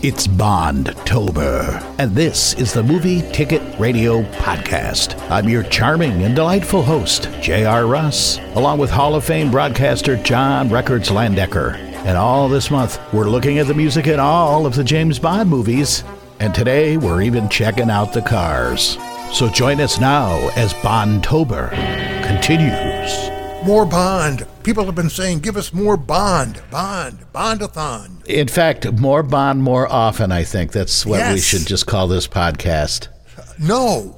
It's Bond Tober, and this is the Movie Ticket Radio Podcast. I'm your charming and delightful host, J.R. Russ, along with Hall of Fame broadcaster John Records Landecker. And all this month, we're looking at the music in all of the James Bond movies, and today we're even checking out the cars. So join us now as Bondtober continues. More Bond. People have been saying, give us more Bond. Bond. Bondathon. In fact, more Bond more often, I think. That's what we should just call this podcast. No.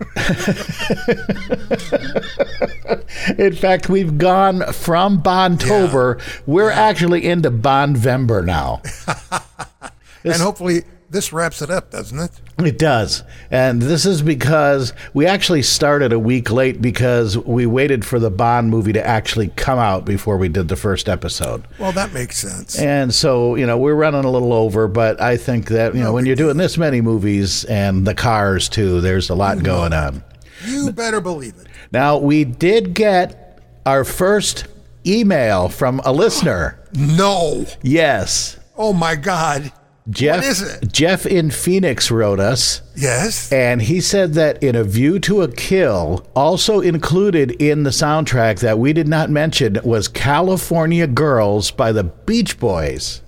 In fact, we've gone from Bondtober. We're actually into Bondvember now. and hopefully this wraps it up, doesn't it? It does. And this is because we actually started a week late because we waited for the Bond movie to actually come out before we did the first episode. Well, that makes sense. And so, you know, we're running a little over, but I think that, you know, when you're doing this many movies and the cars too, there's a lot going on. You better believe it. Now, we did get our first email from a listener. No. Yes. Oh my God. Jeff, is it? Jeff in Phoenix wrote us, Yes. and he said that in A View to a Kill, also included in the soundtrack that we did not mention was California Girls by the Beach Boys.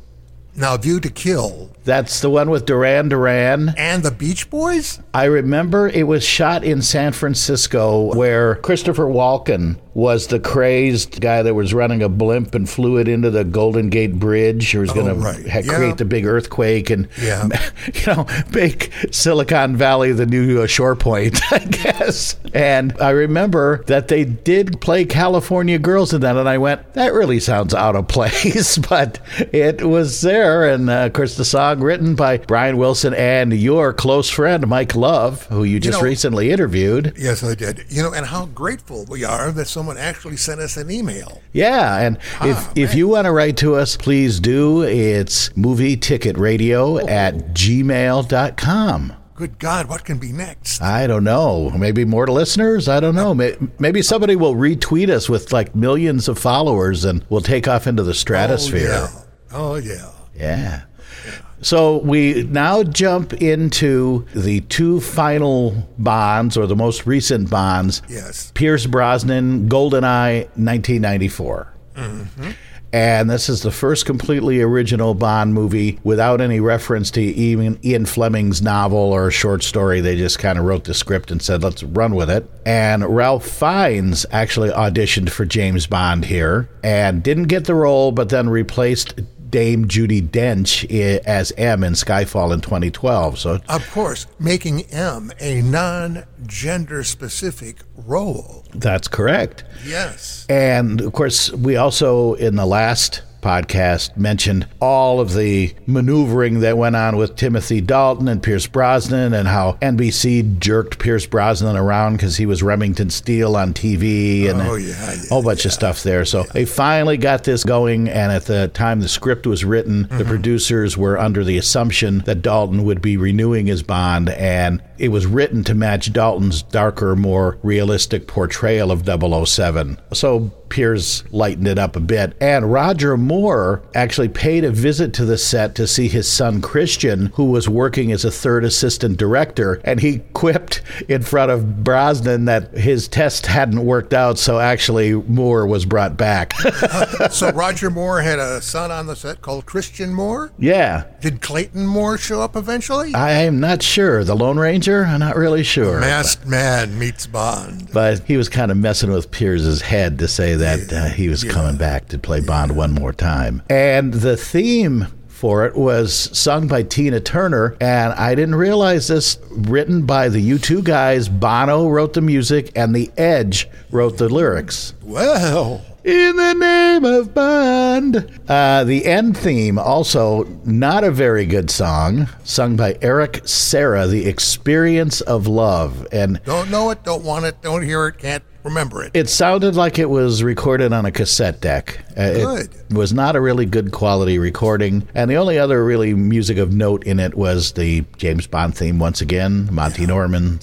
Now, View to Kill That's the one with Duran Duran. and the Beach Boys. I remember it was shot in San Francisco where Christopher Walken was the crazed guy that was running a blimp and flew it into the Golden Gate Bridge or was going Oh, to right. ha- Yeah. create the big earthquake and Yeah. you know make Silicon Valley the new uh, shore point, I guess. And I remember that they did play California Girls in that, and I went, that really sounds out of place, but it was there. And uh, of course, the song written by Brian Wilson and your close friend Mike Love, who you just know- recently interviewed. Yes, I did. You know, and how grateful we are that someone actually sent us an email. Yeah, and if Ah, if man. you want to write to us, please do. It's movie ticket radio at gmail.com. Good God, what can be next? I don't know. Maybe more listeners? I don't know. Maybe somebody will retweet us with like millions of followers and we'll take off into the stratosphere. Oh, yeah. Oh, yeah. yeah. So we now jump into the two final bonds or the most recent bonds. Yes. Pierce Brosnan, GoldenEye, 1994. Mm-hmm. And this is the first completely original Bond movie without any reference to even Ian Fleming's novel or short story. They just kind of wrote the script and said, let's run with it. And Ralph Fiennes actually auditioned for James Bond here and didn't get the role, but then replaced Dame Judi Dench as M in Skyfall in 2012. So Of course, making M a non gender specific role. that's correct. Yes. And of course, we also in the last podcast mentioned all of the maneuvering that went on with Timothy Dalton and Pierce Brosnan and how NBC jerked Pierce Brosnan around because he was Remington Steele on TV and Oh, a yeah, yeah, whole bunch of stuff there. So they finally got this going. And at the time the script was written, the mm-hmm. producers were under the assumption that Dalton would be renewing his bond. And it was written to match Dalton's darker, more realistic portrayal of 007. So Pierce lightened it up a bit. And Roger Moore actually paid a visit to the set to see his son Christian, who was working as a third assistant director. And he quipped in front of Brosnan that his test hadn't worked out, so actually Moore was brought back. so Roger Moore had a son on the set called Christian Moore. yeah. Did Clayton Moore show up eventually? I am not sure. The Lone Ranger? I'm not really sure. Masked Man meets Bond. But he was kind of messing with Pierce's head to say that uh, he was coming back to play Bond one more time. And the theme for it was sung by Tina Turner, and I didn't realize this. Written by the U2 guys, Bono wrote the music, and The Edge wrote the lyrics. Well, In the name of Bond. Uh, the end theme, also not a very good song, sung by Eric Serra, The Experience of Love. And don't know it, don't want it, don't hear it, can't remember it. it sounded like it was recorded on a cassette deck. Uh, Good. It was not a really good quality recording. And the only other really music of note in it was the James Bond theme once again, Monty Norman,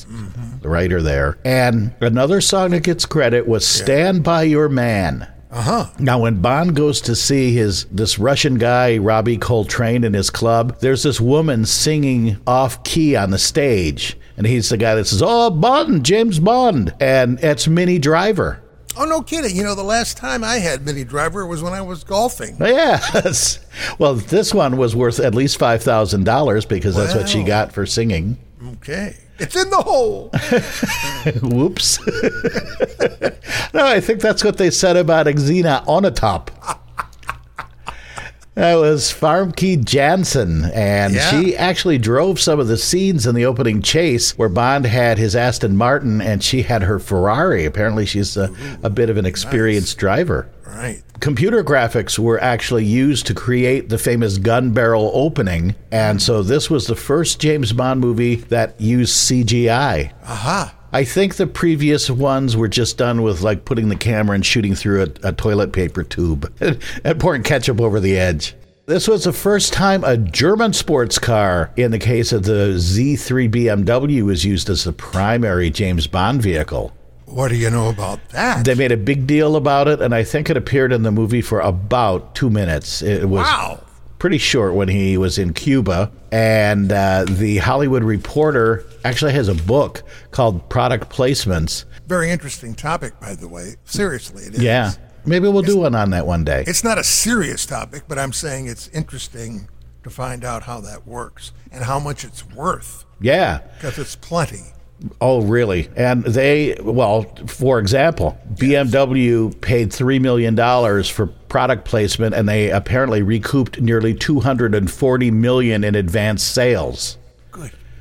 the writer there. And another song that gets credit was Stand By Your Man. Uh huh. Now, when Bond goes to see his this Russian guy Robbie Coltrane in his club, there's this woman singing off key on the stage, and he's the guy that says, "Oh, Bond, James Bond," and it's Minnie Driver. Oh, no kidding. You know, the last time I had Minnie Driver was when I was golfing. Yes. Well, this one was worth at least five thousand dollars because that's what she got for singing. Okay. It's in the hole. Whoops. no, I think that's what they said about Xenia Onatopp. That was Famke Janssen, and Yeah. she actually drove some of the scenes in the opening chase where Bond had his Aston Martin and she had her Ferrari. Apparently, she's a, a bit of an experienced driver. right. Computer graphics were actually used to create the famous gun barrel opening, and mm. so this was the first James Bond movie that used CGI. Aha. I think the previous ones were just done with like putting the camera and shooting through a, a toilet paper tube and pouring ketchup over the edge. This was the first time a German sports car, in the case of the Z3 BMW, was used as the primary James Bond vehicle. What do you know about that? They made a big deal about it, and I think it appeared in the movie for about two minutes. It was Wow. Pretty short when he was in Cuba. And uh, the Hollywood Reporter actually has a book called Product Placements. Very interesting topic, by the way. Seriously, it is. Yeah. Maybe we'll do one on that one day. It's not a serious topic, but I'm saying it's interesting to find out how that works and how much it's worth Yeah. because it's plenty. Oh, really? And they, well, for example, BMW paid $3 million for product placement, and they apparently recouped nearly 240 million in advanced sales.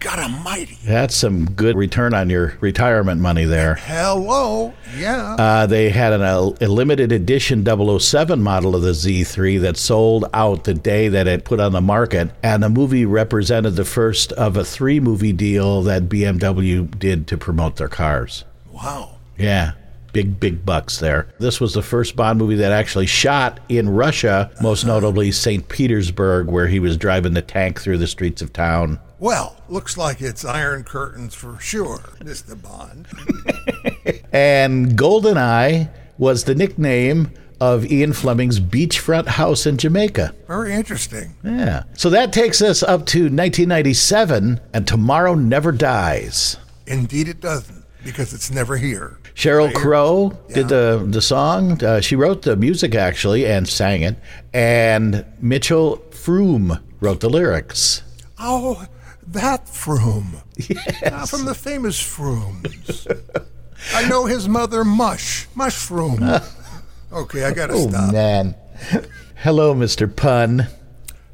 God Almighty. That's some good return on your retirement money there. Hello. Yeah. Uh, they had an, a, a limited edition 007 model of the Z3 that sold out the day that it put on the market, and the movie represented the first of a three movie deal that BMW did to promote their cars. wow. Yeah. Big, big bucks there. This was the first Bond movie that actually shot in Russia, most notably St. Petersburg, where he was driving the tank through the streets of town. Well, looks like it's Iron Curtains for sure, Mr. Bond. And Goldeneye was the nickname of Ian Fleming's beachfront house in Jamaica. Very interesting. Yeah. So that takes us up to 1997, and Tomorrow Never Dies. Indeed, it doesn't because it's never here. Sheryl Crow did the the song. Uh, she wrote the music actually and sang it. And Mitchell Froom wrote the lyrics. Oh, that Froom. Yes. Ah, from the famous Frooms. I know his mother, Mush. Mushroom. Okay, I gotta Oh stop. man. Hello, Mr. Pun.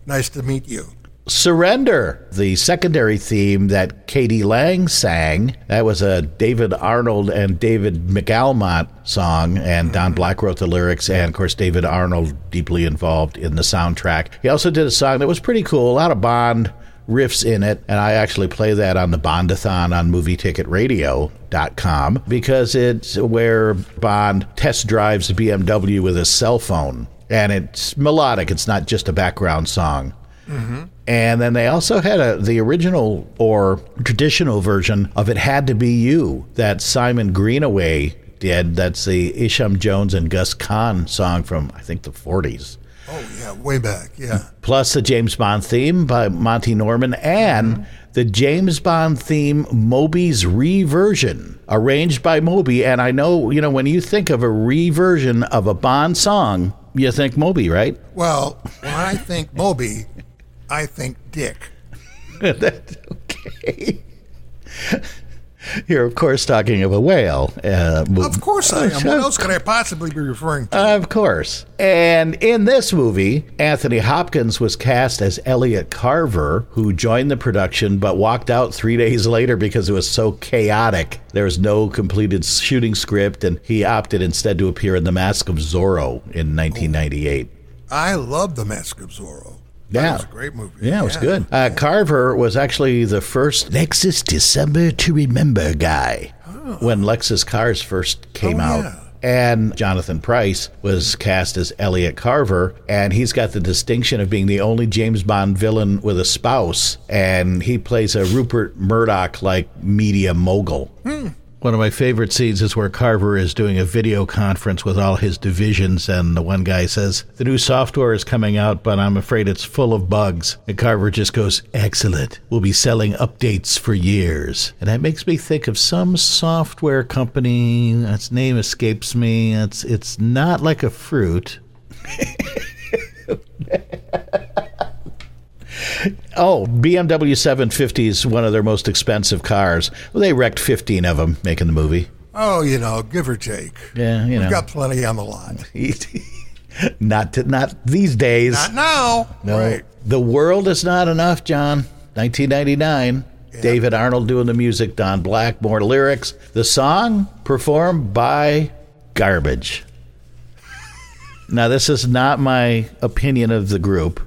Nice to meet you. Surrender, the secondary theme that k.d. lang sang. That was a David Arnold and David McAlmont song, and Don mm-hmm. Black wrote the lyrics, and of course, David Arnold deeply involved in the soundtrack. He also did a song that was pretty cool, a lot of Bond riffs in it, and I actually play that on the Bondathon on movieticket.radio.com because it's where Bond test drives a BMW with his cell phone. And it's melodic, it's not just a background song. Mm-hmm. And then they also had a, the original or traditional version of It Had to Be You that Simon Greenaway did. That's the Isham Jones and Gus Kahn song from, I think, the 40s. Oh, yeah, way back. Yeah. Plus the James Bond theme by Monty Norman and the James Bond theme Moby's reversion, arranged by Moby. And I know, you know, when you think of a reversion of a Bond song, you think Moby, right? Well, when I think Moby, I think Dick. That's okay. You're, of course, talking of a whale. Uh, Of course I am. What else could I possibly be referring to? Of course. And in this movie, Anthony Hopkins was cast as Elliot Carver, who joined the production but walked out three days later because it was so chaotic. There was no completed shooting script, and he opted instead to appear in The Mask of Zorro in 1998. I love The Mask of Zorro. Yeah. That was a great movie. Yeah, it was good. Uh, Carver was actually the first Lexus December to Remember guy when Lexus cars first came Oh, out. yeah. And Jonathan Pryce was cast as Elliot Carver, and he's got the distinction of being the only James Bond villain with a spouse, and he plays a Rupert Murdoch like media mogul. One of my favorite scenes is where Carver is doing a video conference with all his divisions, and the one guy says, The new software is coming out, but I'm afraid it's full of bugs. And Carver just goes, Excellent. We'll be selling updates for years. And that makes me think of some software company, its name escapes me. It's, it's not like a fruit. Oh, BMW 750 is one of their most expensive cars. Well, they wrecked 15 of them making the movie. Oh, you know, give or take. Yeah, you know. We've got plenty on the lot. not to, not these days. Not now. no. Right. The world is not enough, John. 1999. David Arnold doing the music, Don Blackmore lyrics. The song performed by Garbage. now, this is not my opinion of the group.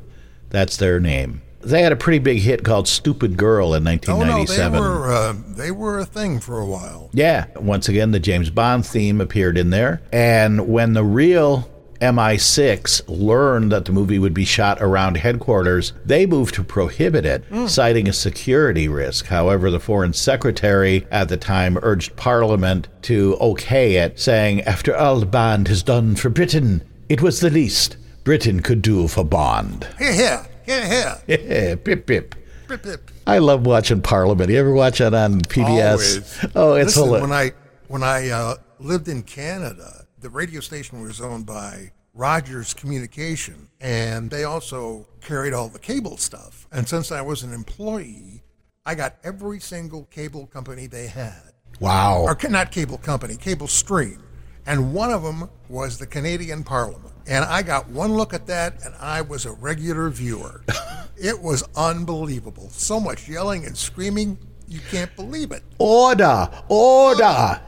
That's their name. They had a pretty big hit called "Stupid Girl" in 1997. Oh no, they 1997. were uh, they were a thing for a while. Yeah, once again, the James Bond theme appeared in there. And when the real MI6 learned that the movie would be shot around headquarters, they moved to prohibit it, citing a security risk. However, the Foreign Secretary at the time urged Parliament to okay it, saying, After all Bond has done for Britain, it was the least Britain could do for Bond. Here, here, here, here. pip, pip. Pip, pip. I love watching Parliament. You ever watch it on PBS? Always. Oh, it's Listen, hilarious. when I when I uh, lived in Canada, the radio station was owned by Rogers Communication, and they also carried all the cable stuff. And since I was an employee, I got every single cable company they had, Wow. or not cable company, cable stream, and one of them was the Canadian Parliament. And I got one look at that, and I was a regular viewer. it was unbelievable. So much yelling and screaming, you can't believe it. Order! Order!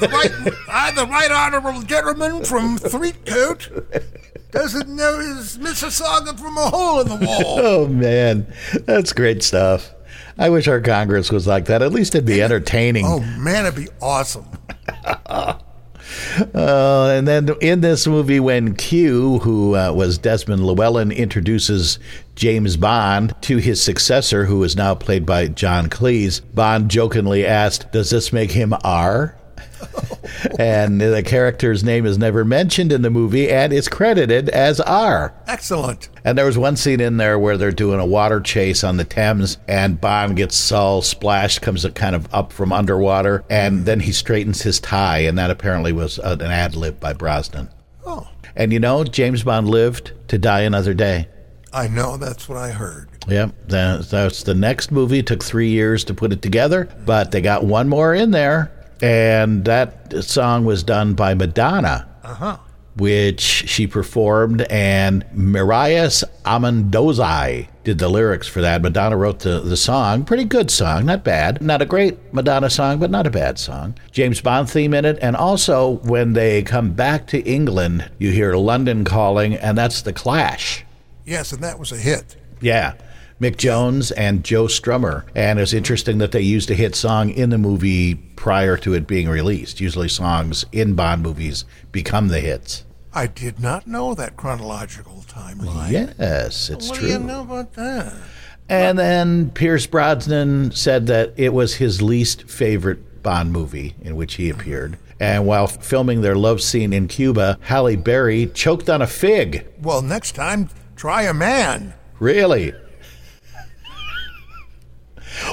the right, I, the right honourable gentleman from Threetcote doesn't know his Mississauga from a hole in the wall. Oh, man. That's great stuff. I wish our Congress was like that. At least it'd be entertaining. Oh man, it'd be awesome. Uh, and then in this movie, when Q, who uh, was Desmond Llewellyn, introduces James Bond to his successor, who is now played by John Cleese, Bond jokingly asked, Does this make him R? and the character's name is never mentioned in the movie and is credited as R. Excellent. And there was one scene in there where they're doing a water chase on the Thames, and Bond gets all splashed, comes kind of up from underwater, and then he straightens his tie, and that apparently was an ad lib by Brosnan. Oh, And you know, James Bond lived to die another day. I know. That's what I heard. Yep, that, that's the next movie. It took three years to put it together, but they got one more in there, and that song was done by Madonna. Uh huh. which she performed, and Mirwais Ahmadzaï did the lyrics for that. Madonna wrote the, the song. Pretty good song, not bad. Not a great Madonna song, but not a bad song. James Bond theme in it, and also when they come back to England, you hear London calling, and that's The Clash. Yes, and that was a hit. Yeah. Mick Jones and Joe Strummer. And it's interesting that they used a hit song in the movie prior to it being released. Usually songs in Bond movies become the hits. I did not know that chronological timeline. Yes, it's what true. do you know about that? And then Pierce Brosnan said that it was his least favorite Bond movie in which he appeared. And while filming their love scene in Cuba, Halle Berry choked on a fig. Well, next time, try a man. Really?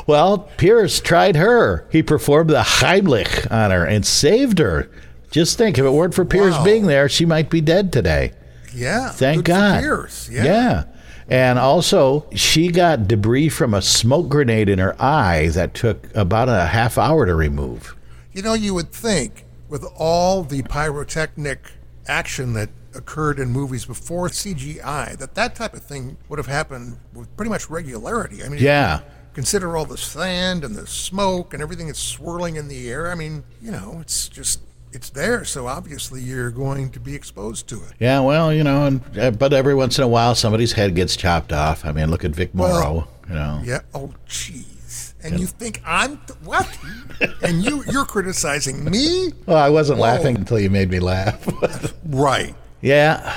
Well, Pierce tried her. He performed the Heimlich on her and saved her. Just think, if it weren't for Pierce Wow. being there, she might be dead today. Yeah. Thank God. Pierce. Yeah. And also, she got debris from a smoke grenade in her eye that took about a half hour to remove. You know, you would think with all the pyrotechnic action that occurred in movies before CGI that that type of thing would have happened with pretty much regularity. I mean, Yeah. Consider all the sand and the smoke and everything that's swirling in the air. I mean, you know, it's just it's there, so obviously you're going to be exposed to it. Yeah, well, you know, and uh, but every once in a while somebody's head gets chopped off. I mean, look at Vic Well, Morrow, you know. Yeah. Oh, jeez. And you think I'm th- what? and you you're criticizing me? Well, I wasn't laughing until you made me laugh. Right. yeah.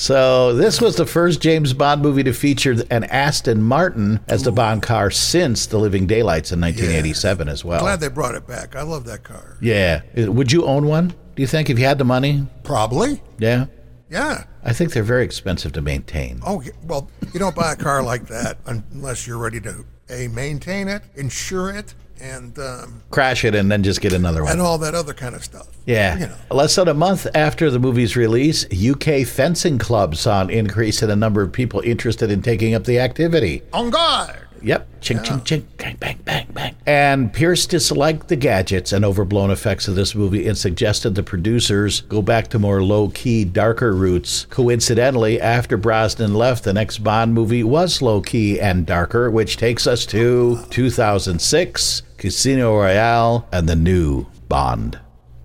So this was the first James Bond movie to feature an Aston Martin as the Bond car since The Living Daylights in 1987 as well. Glad they brought it back. I love that car. Yeah. Would you own one? Do you think if you had the money? Probably. Yeah. Yeah. I think they're very expensive to maintain. Oh, well, you don't buy a car like that unless you're ready to a maintain it, insure it, and um, Crash it and then just get another one. and all that other kind of stuff. Yeah. You know. Less than a month after the movie's release, UK fencing clubs saw an increase in the number of people interested in taking up the activity. On guard. Yep. Ching, ching, ching, bang, bang, bang, bang. And Pierce disliked the gadgets and overblown effects of this movie and suggested the producers go back to more low key, darker roots. Coincidentally, after Brosnan left, the next Bond movie was low key and darker, which takes us to 2006 Casino Royale and the new Bond,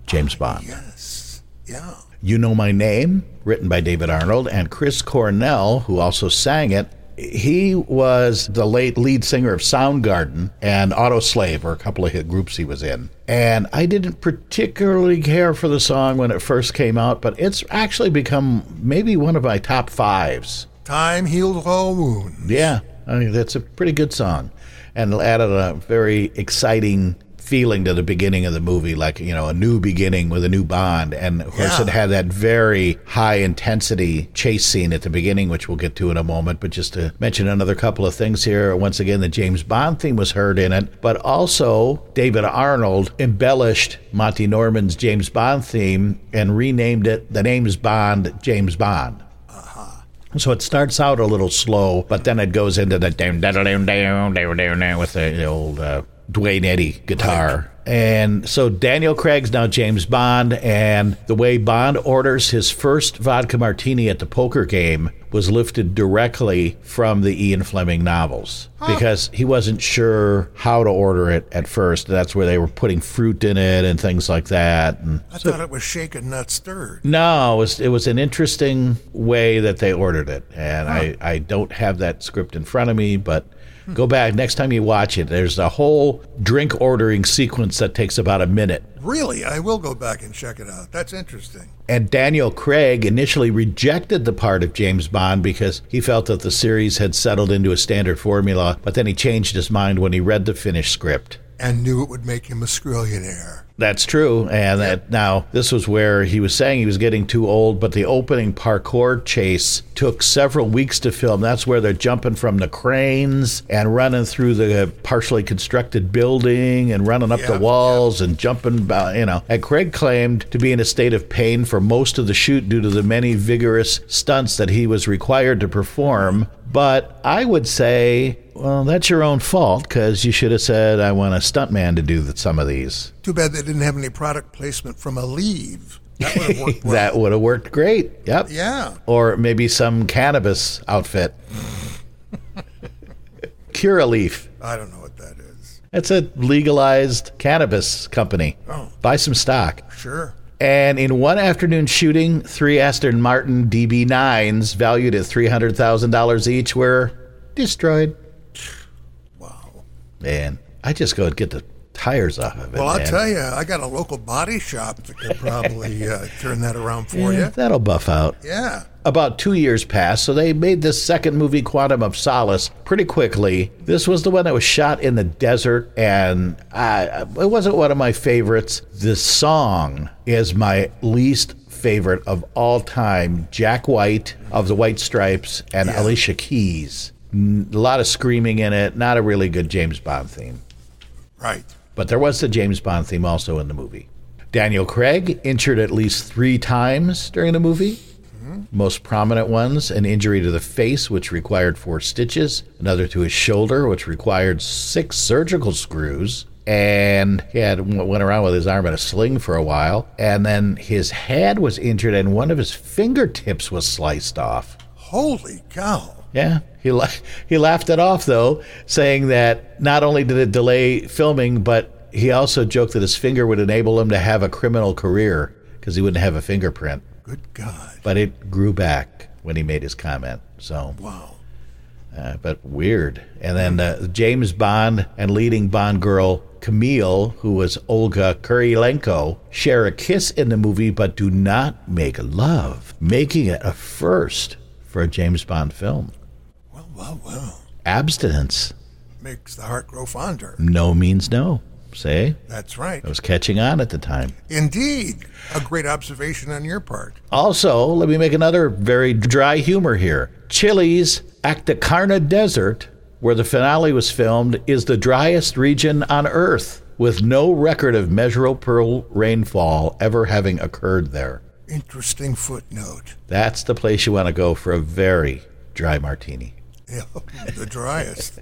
James ah, Bond. Yes. Yeah. You Know My Name, written by David Arnold, and Chris Cornell, who also sang it. He was the late lead singer of Soundgarden and Audioslave, or a couple of hit groups he was in. And I didn't particularly care for the song when it first came out, but it's actually become maybe one of my top fives. Time heals all wounds. Yeah, I mean, that's a pretty good song. And added a very exciting feeling to the beginning of the movie, like, you know, a new beginning with a new Bond. And of course, Yeah. it had that very high intensity chase scene at the beginning, which we'll get to in a moment. But just to mention another couple of things here, once again, the James Bond theme was heard in it, but also David Arnold embellished Monty Norman's James Bond theme and renamed it The Name's Bond, James Bond. So it starts out a little slow, but then it goes into the down, down, down, down, down, with the old uh, Duane Eddy guitar. And so Daniel Craig's now James Bond, and the way Bond orders his first vodka martini at the poker game was lifted directly from the Ian Fleming novels because he wasn't sure how to order it at first. That's where they were putting fruit in it and things like that. And I thought it was shaken, not stirred. no, it was it was an interesting way that they ordered it, and I I don't have that script in front of me, but go back next time you watch it. There's a whole drink ordering sequence that takes about a minute. Really, I will go back and check it out. That's interesting. And Daniel Craig initially rejected the part of James Bond because he felt that the series had settled into a standard formula, but then he changed his mind when he read the finished script. And knew it would make him a Skrillionaire. That's true. And that now this was where he was saying he was getting too old, but the opening parkour chase took several weeks to film. That's where they're jumping from the cranes and running through the partially constructed building and running up Yeah, the walls and jumping, you know. And Craig claimed to be in a state of pain for most of the shoot due to the many vigorous stunts that he was required to perform. But I would say, well, that's your own fault because you should have said, I want a stuntman to do the, some of these. Too bad they didn't have any product placement from Aleve. That would have worked well. That would have worked great. Yep. yeah. Or maybe some cannabis outfit. Curaleaf. I don't know what that is. It's a legalized cannabis company. Oh. Buy some stock. Sure. And in one afternoon shooting, three Aston Martin DB9s valued at $300,000 each were destroyed. Wow. Man, I just go and get the tires off of it. Well, I'll man. tell you, I got a local body shop that could probably uh, turn that around for Yeah, you. That'll buff out. Yeah. about two years passed, so they made this second movie, Quantum of Solace, pretty quickly. This was the one that was shot in the desert, and I, it wasn't one of my favorites. The song is my least favorite of all time. Jack White of the White Stripes and Yeah. Alicia Keys. A lot of screaming in it. Not a really good James Bond theme. Right. But there was the James Bond theme also in the movie. Daniel Craig injured at least three times during the movie. Mm-hmm. Most prominent ones an injury to the face, which required four stitches, another to his shoulder, which required six surgical screws. And he had went around with his arm in a sling for a while. And then his head was injured, and one of his fingertips was sliced off. Holy cow. Yeah, he la- he laughed it off though, saying that not only did it delay filming, but he also joked that his finger would enable him to have a criminal career because he wouldn't have a fingerprint. Good God. But it grew back when he made his comment. So Wow. Uh, but weird. And then uh, James Bond and leading Bond girl Camille, who was Olga Kurylenko, share a kiss in the movie but do not make love, making it a first for a James Bond film. Abstinence. Makes the heart grow fonder. No means no. Say, That's right. I was catching on at the time. Indeed. A great observation on your part. Also, let me make another very dry humor here. Chile's Atacama Desert, where the finale was filmed, is the driest region on Earth, with no record of measurable rainfall ever having occurred there. Interesting footnote. That's the place you want to go for a very dry martini. Yeah, the driest.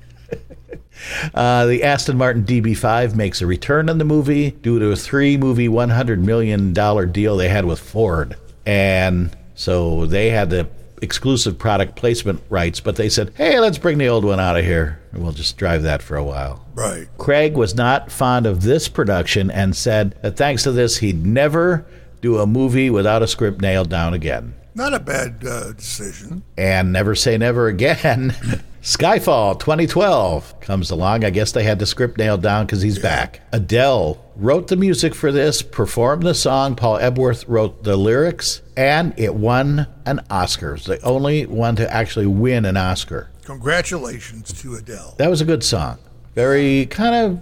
Uh, the Aston Martin DB5 makes a return in the movie due to a three movie, $100 million deal they had with Ford. And so they had the exclusive product placement rights, but they said, hey, let's bring the old one out of here. And we'll just drive that for a while. Right. Craig was not fond of this production and said that thanks to this, he'd never do a movie without a script nailed down again. Not a bad uh, decision. And never say never again. Skyfall 2012 comes along. I guess they had the script nailed down because he's back. Adele wrote the music for this, performed the song. Paul Epworth wrote the lyrics, and it won an Oscar. It's the only one to actually win an Oscar. Congratulations to Adele. That was a good song. Very kind of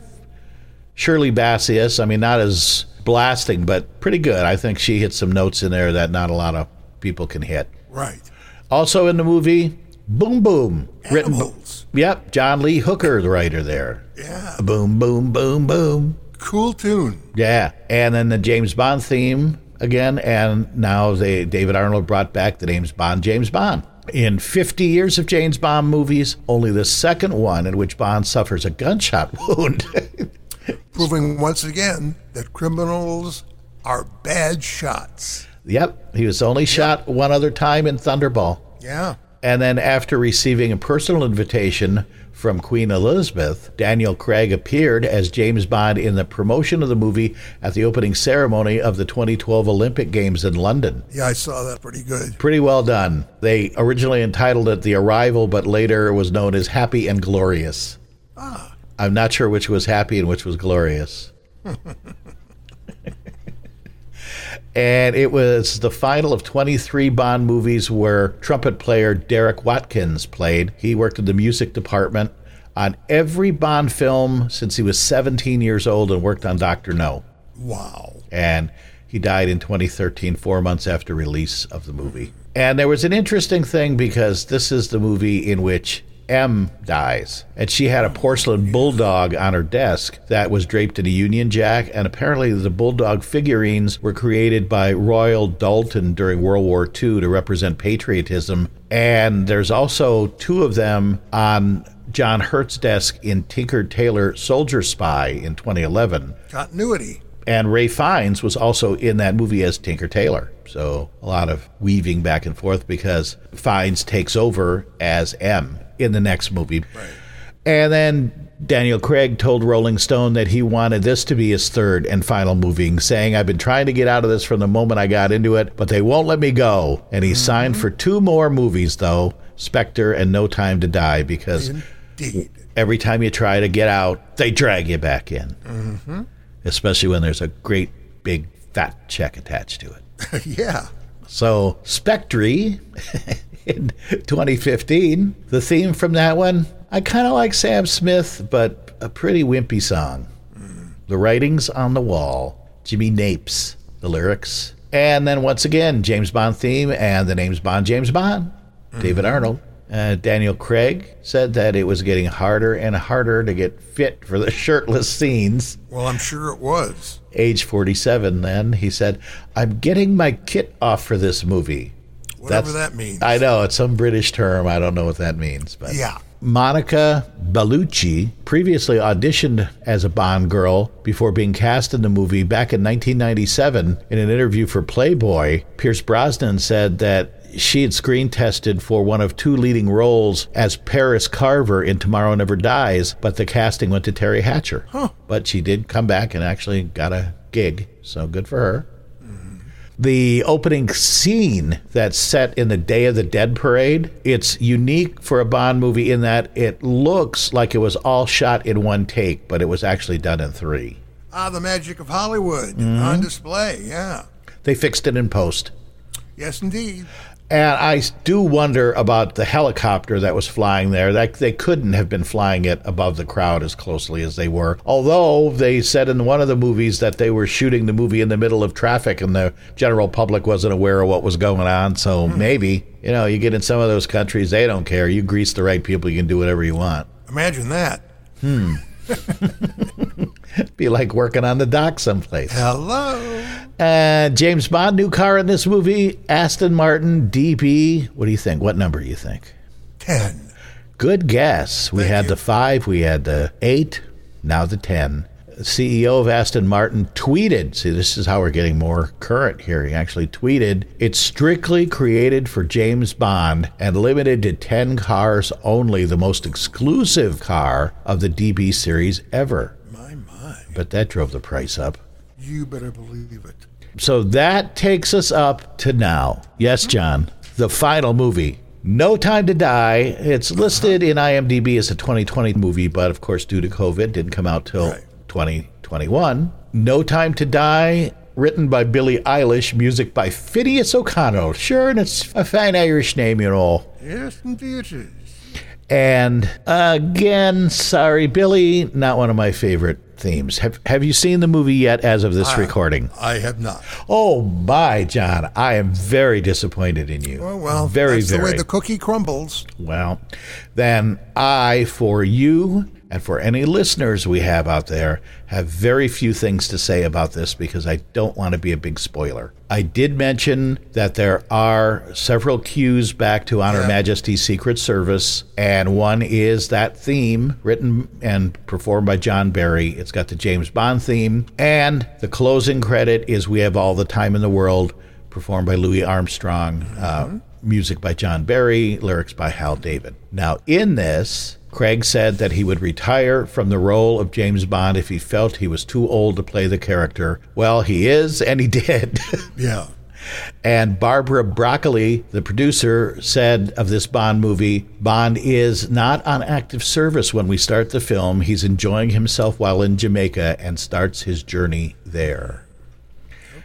Shirley Bassius. I mean, not as blasting, but pretty good. I think she hit some notes in there that not a lot of people can hit. Right. Also in the movie, Boom Boom. Written, yep, John Lee Hooker, the writer there. Yeah. Boom, boom, boom, boom. Cool tune. Yeah, and then the James Bond theme again, and now they David Arnold brought back the James Bond, James Bond. In 50 years of James Bond movies, only the second one in which Bond suffers a gunshot wound. Proving once again that criminals are bad shots. Yep, he was only shot one other time in Thunderball. Yeah. And then, after receiving a personal invitation from Queen Elizabeth, Daniel Craig appeared as James Bond in the promotion of the movie at the opening ceremony of the 2012 Olympic Games in London. Yeah, I saw that pretty good. Pretty well done. They originally entitled it The Arrival, but later it was known as Happy and Glorious. Ah, I'm not sure which was happy and which was glorious. and it was the final of 23 Bond movies where trumpet player Derek Watkins played. He worked in the music department on every Bond film since he was 17 years old and worked on Dr. No. wow. And he died in 2013, four months after release of the movie. And there was an interesting thing because this is the movie in which M dies. And she had a porcelain bulldog on her desk that was draped in a Union Jack. And apparently, the bulldog figurines were created by Royal Doulton during World War II to represent patriotism. And there's also two of them on John Hurt's desk in Tinker Tailor Soldier Spy in 2011 Continuity. and Ray Fiennes was also in that movie as Tinker Tailor. So a lot of weaving back and forth because Fiennes takes over as M in the next movie. And then Daniel Craig told Rolling Stone that he wanted this to be his third and final movie, saying, I've been trying to get out of this from the moment I got into it, but they won't let me go. And he mm-hmm. signed for two more movies, though Spectre and No Time to Die, because Indeed. every time you try to get out, they drag you back in. Mm-hmm. Especially when there's a great big fat check attached to it. yeah. So, Spectre in 2015, the theme from that one, I kind of like Sam Smith, but a pretty wimpy song. The writings on the wall, Jimmy Napes, the lyrics. And then once again, James Bond theme and the name's Bond, James Bond, David Arnold. Uh, Daniel Craig said that it was getting harder and harder to get fit for the shirtless scenes Well, I'm sure it was. age 47 then he said i'm getting my kit off for this movie Whatever that means. i know it's some british term i don't know what that means but Yeah. monica bellucci previously auditioned as a bond girl before being cast in the movie back in 1997 in an interview for playboy pierce brosnan said that she had screen tested for one of two leading roles as Paris Carver in Tomorrow Never Dies, but the casting went to Teri Hatcher. But she did come back and actually got a gig, so good for her. The opening scene that's set in the Day of the Dead parade, it's unique for a Bond movie in that it looks like it was all shot in one take, but it was actually done in three. Ah, the magic of Hollywood on display. Yeah. They fixed it in post. Yes, indeed. And I do wonder about the helicopter that was flying there. That they couldn't have been flying it above the crowd as closely as they were. Although they said in one of the movies that they were shooting the movie in the middle of traffic and the general public wasn't aware of what was going on. So hmm. maybe, you know, you get in some of those countries, they don't care. You grease the right people, you can do whatever you want. Imagine that. Hmm. Be like working on the dock someplace. Hello. Uh, James Bond, new car in this movie, Aston Martin DB. What do you think? What number do you think? 10. Good guess. We Thank had you. the five, we had the eight, now the 10. CEO of Aston Martin tweeted, see, this is how we're getting more current here. He actually tweeted, It's strictly created for James Bond and limited to 10 cars only, the most exclusive car of the DB series ever. But that drove the price up. You better believe it. So that takes us up to now. Yes, John, the final movie. No Time to Die. It's listed in IMDb as a 2020 movie, but of course, due to COVID, didn't come out till Right. 2021. No Time to Die, written by Billie Eilish, music by Finneas O'Connell. Sure, and it's a fine Irish name, you know. Yes, indeed it is. And again, sorry, Billie, not one of my favorite themes. Have Have you seen the movie yet? As of this recording, I have not. Oh my, John! I am very disappointed in you. Oh, well, very, that's the way the cookie crumbles. well. Then I, for you and for any listeners we have out there, have very few things to say about this because I don't want to be a big spoiler. I did mention that there are several cues back to On Her Yeah. Majesty's Secret Service, and one is that theme written and performed by John Barry. It's got the James Bond theme, and the closing credit is We Have All the Time in the World, performed by Louis Armstrong. Uh, music by John Barry, lyrics by Hal David. Now, in this, Craig said that he would retire from the role of James Bond if he felt he was too old to play the character. Well, he is, and he did. Yeah. and Barbara Broccoli, the producer, said of this Bond movie Bond is not on active service when we start the film. He's enjoying himself while in Jamaica and starts his journey there.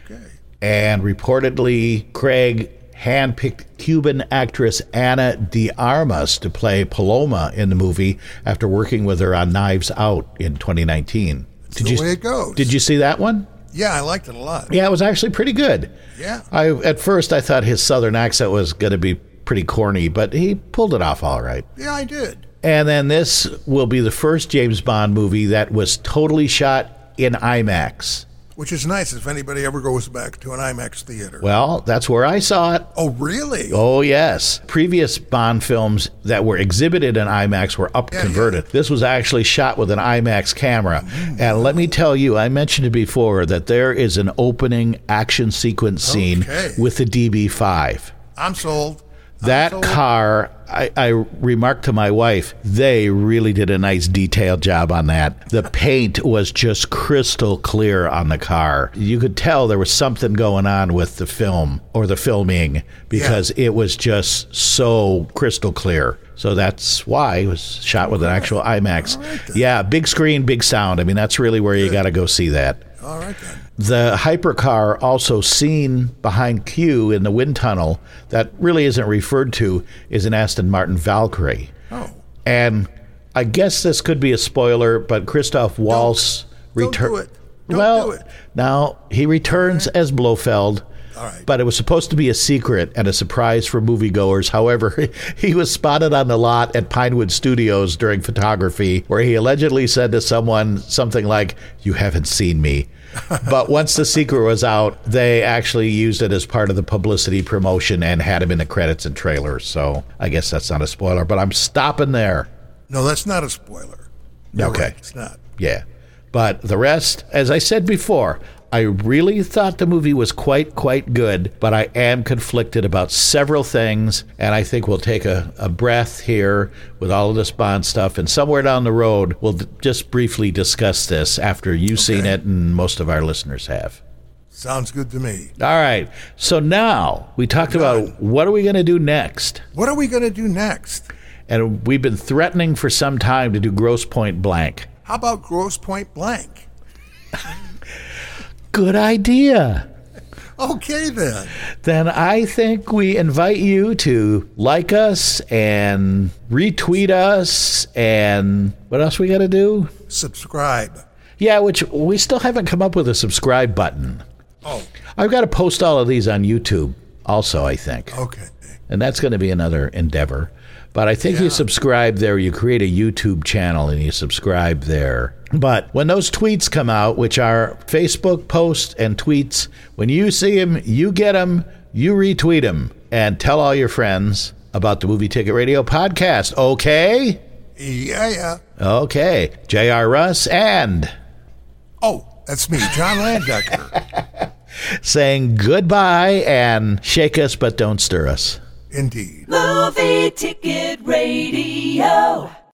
Okay. And reportedly, Craig handpicked Cuban actress Ana de Armas to play Paloma in the movie after working with her on Knives Out in 2019. Did the you way it goes. Did you see that one? Yeah, I liked it a lot. Yeah, it was actually pretty good. Yeah. I at first I thought his southern accent was going to be pretty corny, but he pulled it off all right. Yeah, I did. And then this will be the first James Bond movie that was totally shot in IMAX. Which is nice if anybody ever goes back to an IMAX theater. Well, that's where I saw it. oh, really? Oh, yes. Previous Bond films that were exhibited in IMAX were up Yeah, converted. This was actually shot with an IMAX camera. Mm. And let me tell you, I mentioned it before that there is an opening action sequence scene Okay. with the DB5. I'm sold. That sold. car, I, I remarked to my wife, they really did a nice detailed job on that. The paint was just crystal clear on the car. You could tell there was something going on with the film or the filming because it was just so crystal clear. So that's why it was shot with an actual IMAX. right yeah, big screen, big sound. I mean, that's really where you got to go see that. All right then. The hypercar also seen behind Q in the wind tunnel that really isn't referred to is an Aston Martin Valkyrie. Oh. And I guess this could be a spoiler, but Christoph Waltz don't do it. Don't well, do it. now he returns as Blofeld. All right. But it was supposed to be a secret and a surprise for moviegoers. However, he was spotted on the lot at Pinewood Studios during photography, where he allegedly said to someone something like, You haven't seen me. but once the secret was out, they actually used it as part of the publicity promotion and had him in the credits and trailers. So I guess that's not a spoiler, but I'm stopping there. No, that's not a spoiler. You're Okay. right, It's not. Yeah. But the rest, as I said before, I really thought the movie was quite, quite good, but I am conflicted about several things, and I think we'll take a, a breath here with all of this Bond stuff, and somewhere down the road, we'll d- just briefly discuss this after you've seen it and most of our listeners have. Sounds good to me. All right. So now we talked about what are we going to do next? What are we going to do next? And we've been threatening for some time to do Grosse Pointe Blank. How about Grosse Pointe Blank? Good idea. Okay, then. Then I think we invite you to like us and retweet us and what else we got to do? Subscribe. Yeah, which we still haven't come up with a subscribe button. Oh, I've got to post all of these on YouTube also, I think. okay. And that's going to be another endeavor. But I think you subscribe there, you create a YouTube channel and you subscribe there. But when those tweets come out, which are Facebook posts and tweets, when you see them, you get them, you retweet them, and tell all your friends about the Movie Ticket Radio podcast. Okay? Yeah, yeah. Okay. J.R. Russ and Oh, that's me, John Landecker. saying goodbye and shake us but don't stir us. Indeed. Movie Ticket Radio.